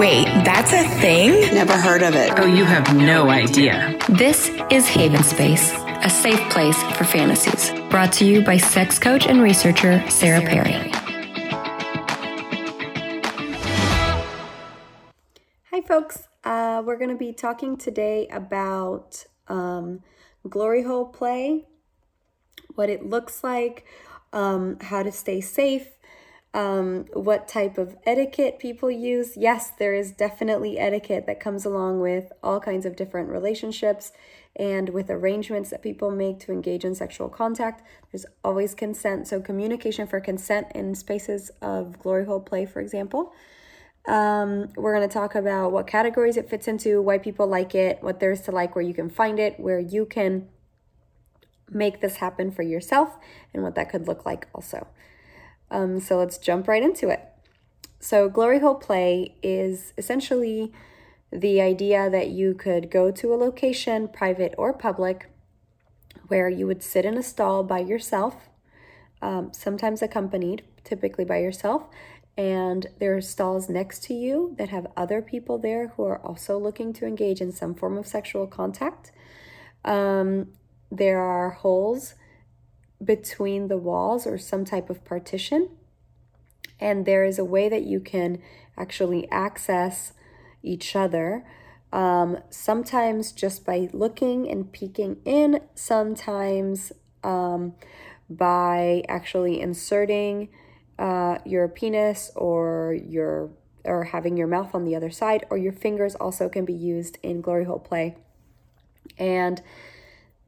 Wait, that's a thing? Never heard of it. Oh, you have no idea. This is Haven Space, a safe place for fantasies. Brought to you by sex coach and researcher Sarah Perry. Hi, folks. Uh, we're going to be talking today about um, glory hole play, what it looks like, um, how to stay safe, um, what type of etiquette people use. Yes, there is definitely etiquette that comes along with all kinds of different relationships and with arrangements that people make to engage in sexual contact. There's always consent. So, communication for consent in spaces of glory hole play, for example. Um, we're going to talk about what categories it fits into, why people like it, what there is to like, where you can find it, where you can make this happen for yourself, and what that could look like also. Um, so let's jump right into it. So, glory hole play is essentially the idea that you could go to a location, private or public, where you would sit in a stall by yourself, um, sometimes accompanied, typically by yourself, and there are stalls next to you that have other people there who are also looking to engage in some form of sexual contact. Um, there are holes between the walls or some type of partition. And there is a way that you can actually access each other. Um, sometimes just by looking and peeking in, sometimes um, by actually inserting uh, your penis or your or having your mouth on the other side, or your fingers also can be used in glory hole play. And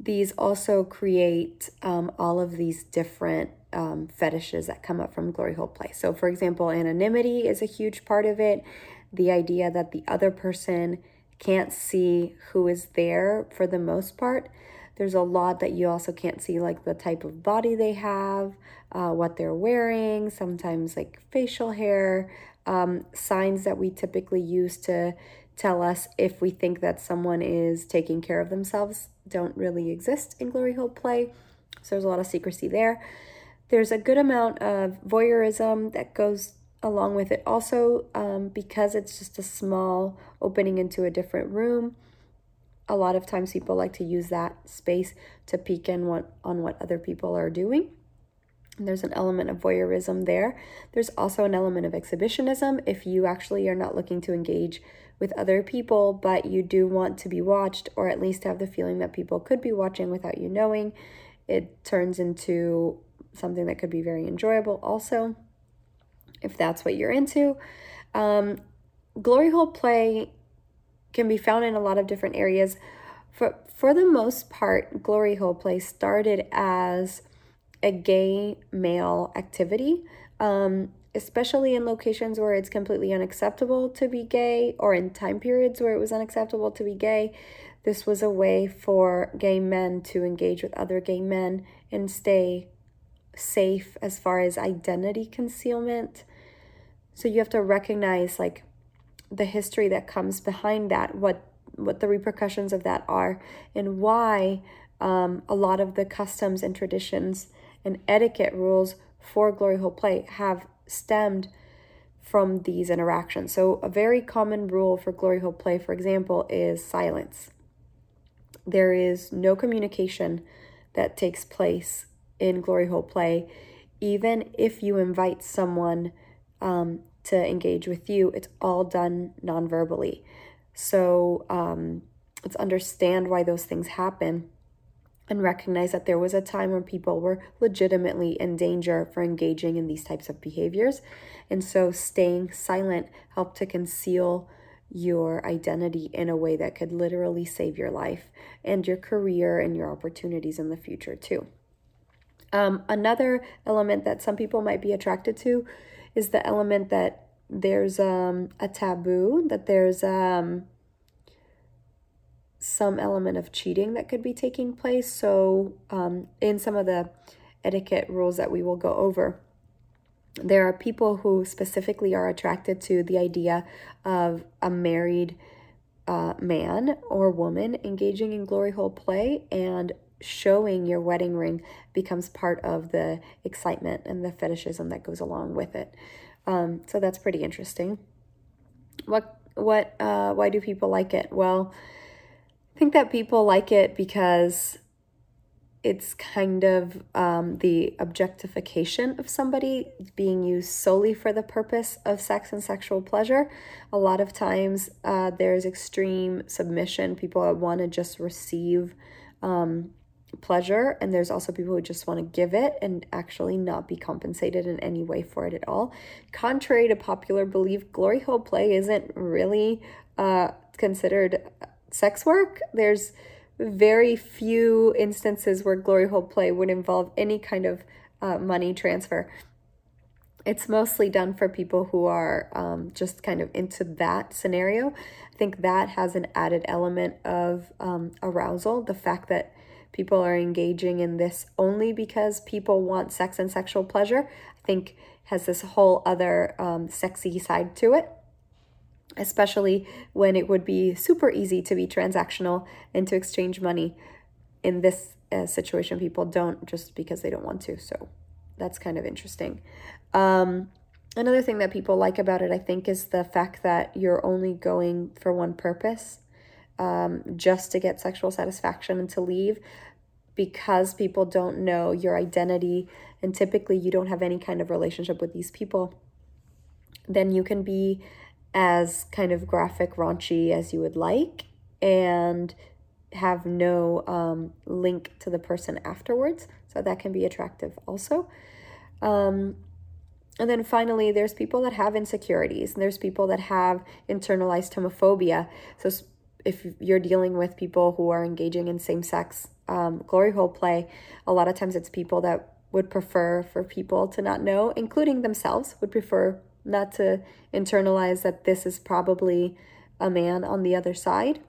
these also create um, all of these different um, fetishes that come up from glory hole play. So, for example, anonymity is a huge part of it. The idea that the other person can't see who is there for the most part. There's a lot that you also can't see, like the type of body they have, uh, what they're wearing, sometimes like facial hair, um, signs that we typically use to tell us if we think that someone is taking care of themselves don't really exist in glory hole play. So there's a lot of secrecy there. There's a good amount of voyeurism that goes along with it also um, because it's just a small opening into a different room. A lot of times people like to use that space to peek in what, on what other people are doing. And there's an element of voyeurism there. There's also an element of exhibitionism if you actually are not looking to engage with other people, but you do want to be watched, or at least have the feeling that people could be watching without you knowing, it turns into something that could be very enjoyable also, if that's what you're into. Um, glory hole play can be found in a lot of different areas. For, for the most part, glory hole play started as a gay male activity. Um, especially in locations where it's completely unacceptable to be gay or in time periods where it was unacceptable to be gay. This was a way for gay men to engage with other gay men and stay safe as far as identity concealment. So you have to recognize like the history that comes behind that, what what the repercussions of that are, and why um, a lot of the customs and traditions and etiquette rules for glory hole play have stemmed from these interactions. So, a very common rule for glory hole play, for example, is silence. There is no communication that takes place in glory hole play, even if you invite someone um, to engage with you, it's all done non verbally. So, um, let's understand why those things happen and recognize that there was a time when people were legitimately in danger for engaging in these types of behaviors. And so staying silent helped to conceal your identity in a way that could literally save your life and your career and your opportunities in the future, too. Um, another element that some people might be attracted to is the element that there's um, a taboo, that there's um, some element of cheating that could be taking place. So, um, in some of the etiquette rules that we will go over, there are people who specifically are attracted to the idea of a married uh, man or woman engaging in glory hole play and showing your wedding ring becomes part of the excitement and the fetishism that goes along with it. Um, so that's pretty interesting. What what uh, why do people like it? Well, think that people like it because it's kind of um, the objectification of somebody being used solely for the purpose of sex and sexual pleasure. A lot of times uh, there's extreme submission. People want to just receive um, pleasure, and there's also people who just want to give it and actually not be compensated in any way for it at all. Contrary to popular belief, glory hole play isn't really uh, considered sex work. There's very few instances where glory hole play would involve any kind of uh, money transfer. It's mostly done for people who are um, just kind of into that scenario. I think that has an added element of um, arousal. The fact that people are engaging in this only because people want sex and sexual pleasure, I think has this whole other um, sexy side to it especially when it would be super easy to be transactional and to exchange money. In this uh, situation, people don't just because they don't want to. So that's kind of interesting. Um, another thing that people like about it, I think, is the fact that you're only going for one purpose um, just to get sexual satisfaction and to leave because people don't know your identity and typically you don't have any kind of relationship with these people. Then you can be as kind of graphic raunchy as you would like and have no um, link to the person afterwards. So that can be attractive also. Um, and then finally, there's people that have insecurities, and there's people that have internalized homophobia. So if you're dealing with people who are engaging in same sex um, glory hole play, a lot of times it's people that would prefer for people to not know, including themselves, would prefer not to internalize that this is probably a man on the other side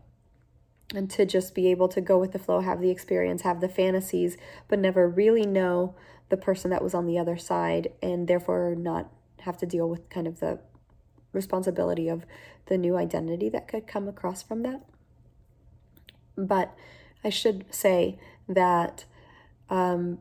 and to just be able to go with the flow, have the experience, have the fantasies, but never really know the person that was on the other side and therefore not have to deal with kind of the responsibility of the new identity that could come across from that. But I should say that um,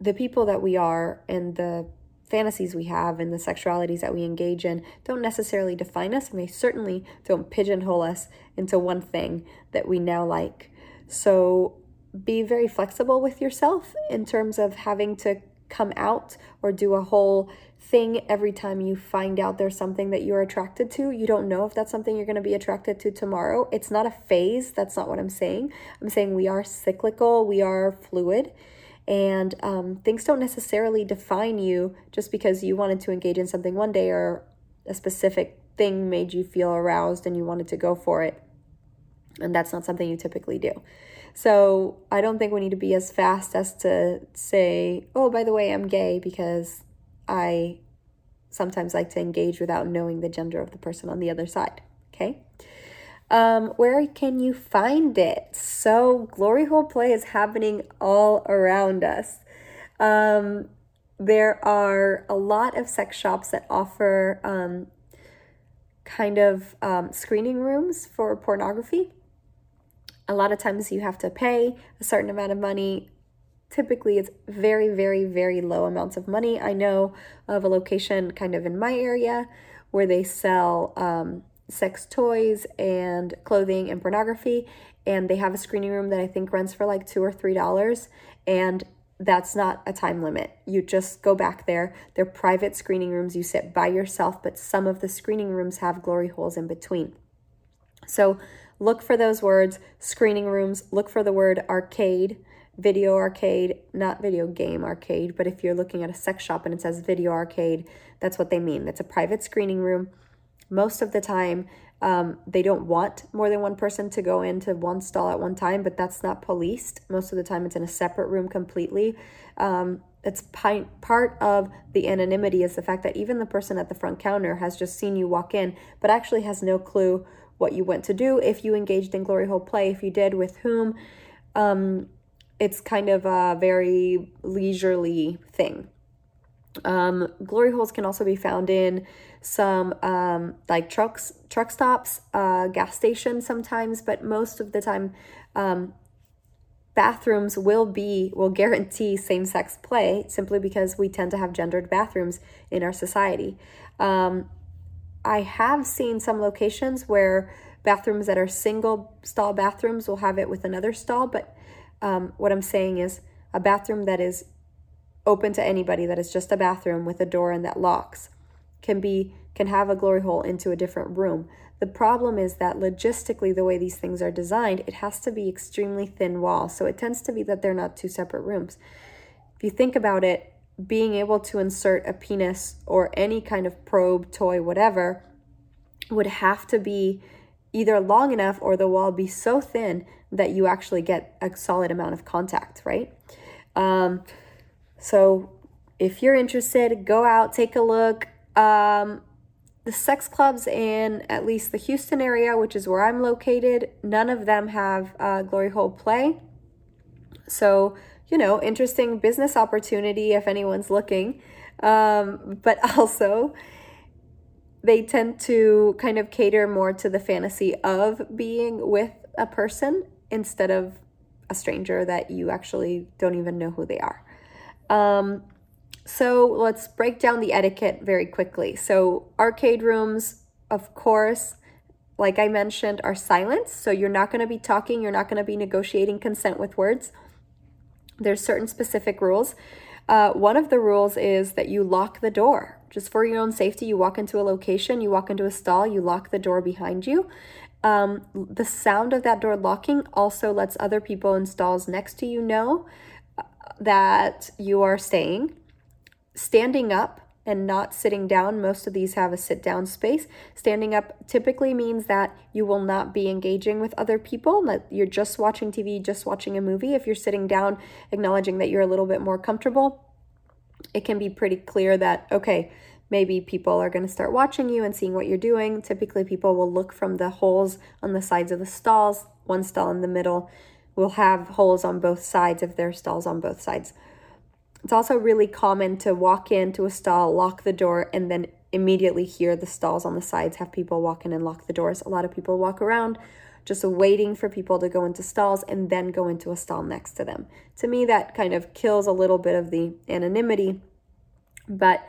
the people that we are and the fantasies we have and the sexualities that we engage in don't necessarily define us, and they certainly don't pigeonhole us into one thing that we now like. So be very flexible with yourself in terms of having to come out or do a whole thing every time you find out there's something that you're attracted to. You don't know if that's something you're going to be attracted to tomorrow. It's not a phase. That's not what I'm saying. I'm saying we are cyclical, we are fluid. And um, things don't necessarily define you just because you wanted to engage in something one day or a specific thing made you feel aroused and you wanted to go for it. And that's not something you typically do. So I don't think we need to be as fast as to say, oh, by the way, I'm gay because I sometimes like to engage without knowing the gender of the person on the other side. Okay. Um, where can you find it? So, Glory Hole Play is happening all around us. Um, there are a lot of sex shops that offer um, kind of um, screening rooms for pornography. A lot of times you have to pay a certain amount of money. Typically, it's very, very, very low amounts of money. I know of a location kind of in my area where they sell um, sex toys and clothing and pornography. And they have a screening room that I think runs for like two or three dollars. And that's not a time limit. You just go back there. They're private screening rooms. You sit by yourself, but some of the screening rooms have glory holes in between. So look for those words screening rooms, look for the word arcade, video arcade, not video game arcade, but if you're looking at a sex shop and it says video arcade, that's what they mean. It's a private screening room most of the time, um, they don't want more than one person to go into one stall at one time, but that's not policed. Most of the time, it's in a separate room completely. Um, it's pi- part of the anonymity is the fact that even the person at the front counter has just seen you walk in, but actually has no clue what you went to do, if you engaged in glory hole play, if you did, with whom. Um, it's kind of a very leisurely thing. Um, glory holes can also be found in some um, like trucks, truck stops, uh, gas stations sometimes, but most of the time, um, bathrooms will be will guarantee same-sex play simply because we tend to have gendered bathrooms in our society. Um, I have seen some locations where bathrooms that are single stall bathrooms will have it with another stall, but um, what I'm saying is a bathroom that is open to anybody, that is just a bathroom with a door and that locks, can be can have a glory hole into a different room. The problem is that logistically, the way these things are designed, it has to be extremely thin walls. So it tends to be that they're not two separate rooms. If you think about it, being able to insert a penis or any kind of probe, toy, whatever, would have to be either long enough or the wall be so thin that you actually get a solid amount of contact, right? Um, so if you're interested, go out, take a look. Um, the sex clubs in at least the Houston area, which is where I'm located, none of them have uh, glory hole play. So, you know, interesting business opportunity if anyone's looking. Um, but also, they tend to kind of cater more to the fantasy of being with a person instead of a stranger that you actually don't even know who they are. Um, so let's break down the etiquette very quickly. So, arcade rooms, of course, like I mentioned, are silent. So, you're not going to be talking, you're not going to be negotiating consent with words. There's certain specific rules. Uh, one of the rules is that you lock the door. Just for your own safety, you walk into a location, you walk into a stall, you lock the door behind you. Um, the sound of that door locking also lets other people in stalls next to you know that you are staying standing up and not sitting down. Most of these have a sit down space. Standing up typically means that you will not be engaging with other people, that you're just watching TV, just watching a movie. If you're sitting down, acknowledging that you're a little bit more comfortable, it can be pretty clear that, okay, maybe people are going to start watching you and seeing what you're doing. Typically, people will look from the holes on the sides of the stalls. One stall in the middle will have holes on both sides if there are stalls on both sides. It's also really common to walk into a stall, lock the door, and then immediately hear the stalls on the sides have people walk in and lock the doors. A lot of people walk around just waiting for people to go into stalls and then go into a stall next to them. To me, that kind of kills a little bit of the anonymity, but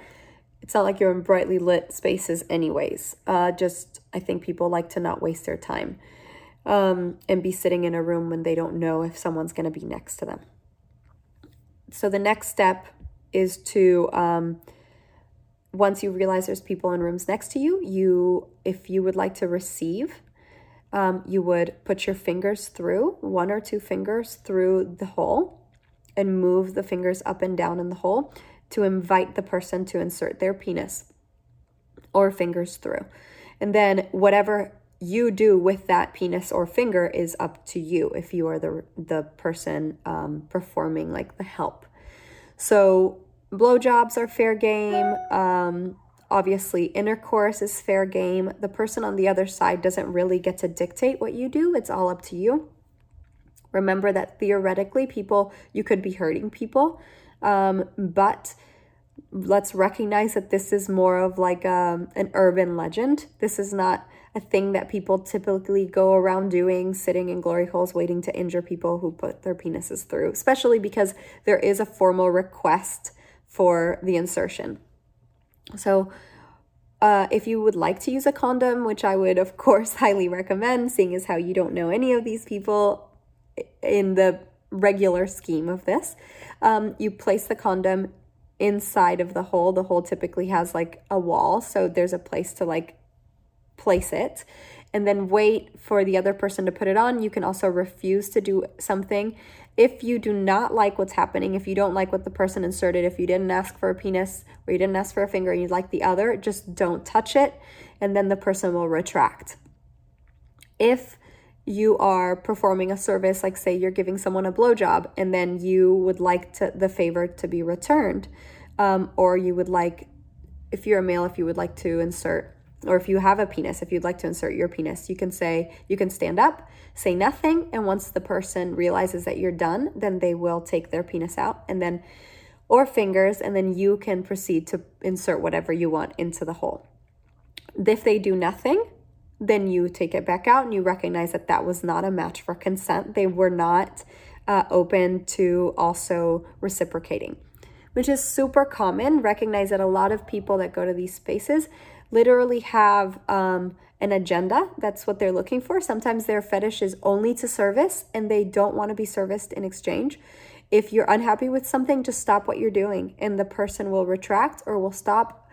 it's not like you're in brightly lit spaces, anyways. Uh, just, I think people like to not waste their time um, and be sitting in a room when they don't know if someone's going to be next to them. So the next step is to um, once you realize there's people in rooms next to you you if you would like to receive um, you would put your fingers through one or two fingers through the hole and move the fingers up and down in the hole to invite the person to insert their penis or fingers through. And then whatever you do with that penis or finger is up to you if you are the the person um, performing like the help. So blowjobs are fair game. Um, obviously, intercourse is fair game. The person on the other side doesn't really get to dictate what you do. It's all up to you. Remember that theoretically, people you could be hurting people, um, but let's recognize that this is more of like a, um, an urban legend. This is not a thing that people typically go around doing, sitting in glory holes waiting to injure people who put their penises through, especially because there is a formal request for the insertion. So, uh, if you would like to use a condom, which I would, of course, highly recommend, seeing as how you don't know any of these people in the regular scheme of this, um, you place the condom inside of the hole. The hole typically has like a wall, so there's a place to like place it and then wait for the other person to put it on. You can also refuse to do something. If you do not like what's happening, if you don't like what the person inserted, if you didn't ask for a penis or you didn't ask for a finger and you like the other, just don't touch it and then the person will retract. If you are performing a service, like say you're giving someone a blowjob and then you would like to, the favor to be returned, um, or you would like, if you're a male, if you would like to insert or if you have a penis, if you'd like to insert your penis, you can say, you can stand up, say nothing, and once the person realizes that you're done, then they will take their penis out and then, or fingers, and then you can proceed to insert whatever you want into the hole. If they do nothing, then you take it back out and you recognize that that was not a match for consent. They were not uh, open to also reciprocating, which is super common. Recognize that a lot of people that go to these spaces literally have um, an agenda. That's what they're looking for. Sometimes their fetish is only to service and they don't want to be serviced in exchange. If you're unhappy with something, just stop what you're doing and the person will retract or will stop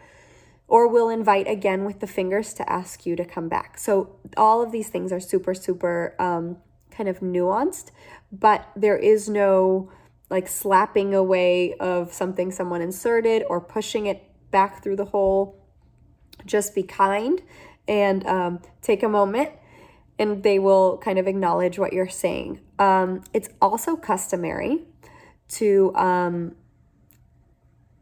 or will invite again with the fingers to ask you to come back. So, all of these things are super, super um, kind of nuanced, but there is no like slapping away of something someone inserted or pushing it back through the hole. Just be kind and um, take a moment and they will kind of acknowledge what you're saying. Um, it's also customary to um,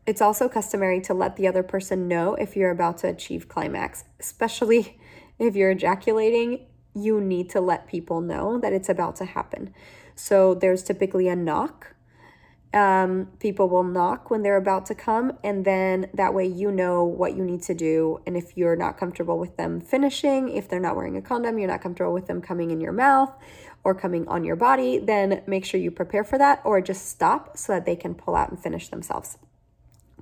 it's also customary to let the other person know if you're about to achieve climax, especially if you're ejaculating. You need to let people know that it's about to happen. So there's typically a knock um, people will knock when they're about to come, and then that way you know what you need to do. And if you're not comfortable with them finishing, if they're not wearing a condom, you're not comfortable with them coming in your mouth or coming on your body, then make sure you prepare for that or just stop so that they can pull out and finish themselves.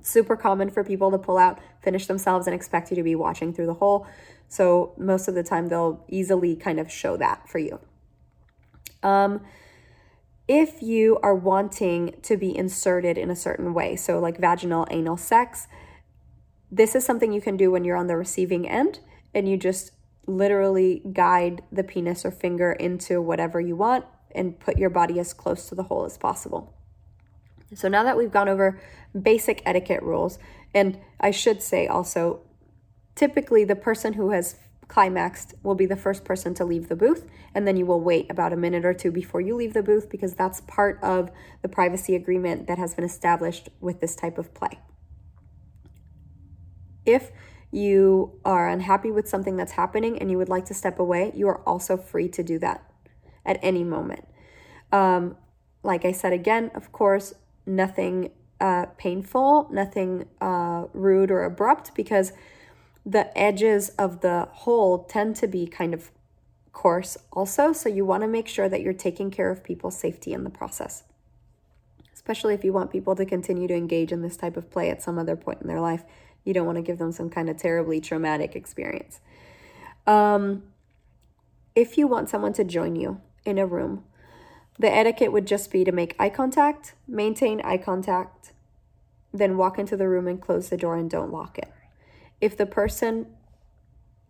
super common for people to pull out, finish themselves, and expect you to be watching through the hole. So most of the time, they'll easily kind of show that for you. Um, if you are wanting to be inserted in a certain way, so like vaginal anal sex, this is something you can do when you're on the receiving end and you just literally guide the penis or finger into whatever you want and put your body as close to the hole as possible. So now that we've gone over basic etiquette rules, and I should say also, typically the person who has climaxed will be the first person to leave the booth and then you will wait about a minute or two before you leave the booth because that's part of the privacy agreement that has been established with this type of play. If you are unhappy with something that's happening and you would like to step away, you are also free to do that at any moment. Um, like I said again, of course, nothing uh, painful, nothing uh, rude or abrupt because the edges of the hole tend to be kind of coarse also. So you want to make sure that you're taking care of people's safety in the process, especially if you want people to continue to engage in this type of play at some other point in their life. You don't want to give them some kind of terribly traumatic experience. Um, if you want someone to join you in a room, the etiquette would just be to make eye contact, maintain eye contact, then walk into the room and close the door and don't lock it. If the person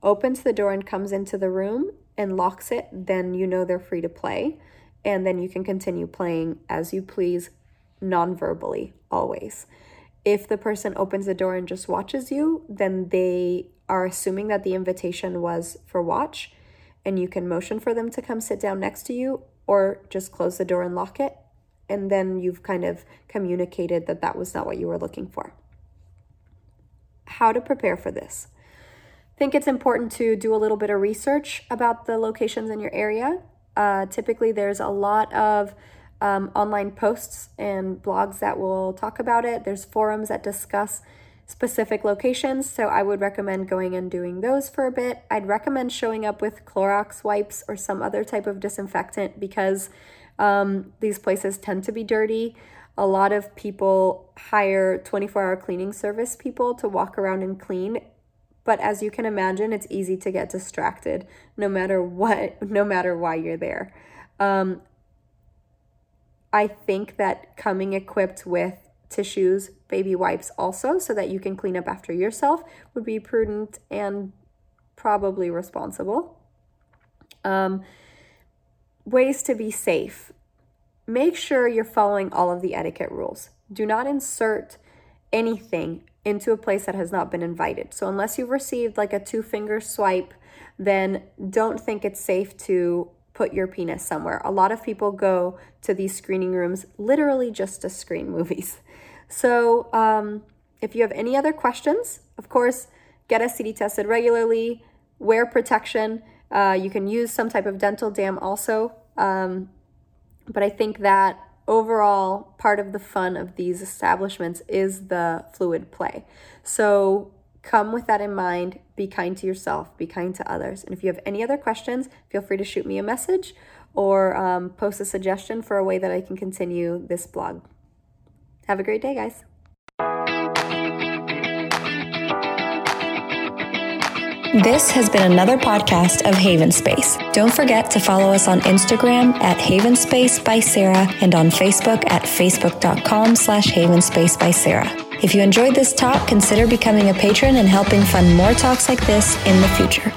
opens the door and comes into the room and locks it, then you know they're free to play. And then you can continue playing as you please, non verbally, always. If the person opens the door and just watches you, then they are assuming that the invitation was for watch, and you can motion for them to come sit down next to you or just close the door and lock it. And then you've kind of communicated that that was not what you were looking for how to prepare for this. I think it's important to do a little bit of research about the locations in your area. Uh, typically, there's a lot of um, online posts and blogs that will talk about it. There's forums that discuss specific locations, so I would recommend going and doing those for a bit. I'd recommend showing up with Clorox wipes or some other type of disinfectant because um, these places tend to be dirty a lot of people hire 24 hour cleaning service people to walk around and clean. But as you can imagine, it's easy to get distracted no matter what, no matter why you're there. Um, I think that coming equipped with tissues, baby wipes also, so that you can clean up after yourself, would be prudent and probably responsible. Um, ways to be safe make sure you're following all of the etiquette rules. Do not insert anything into a place that has not been invited. So, unless you've received like a two finger swipe, then don't think it's safe to put your penis somewhere. A lot of people go to these screening rooms literally just to screen movies. So, um, if you have any other questions, of course, get a STD tested regularly, wear protection. Uh, you can use some type of dental dam also. Um, but I think that overall, part of the fun of these establishments is the fluid play. So come with that in mind. Be kind to yourself, be kind to others. And if you have any other questions, feel free to shoot me a message or um, post a suggestion for a way that I can continue this blog. Have a great day, guys. This has been another podcast of Haven Space. Don't forget to follow us on Instagram at Haven Space by Sarah and on Facebook at facebook.com slash Haven Space by Sarah. If you enjoyed this talk, consider becoming a patron and helping fund more talks like this in the future.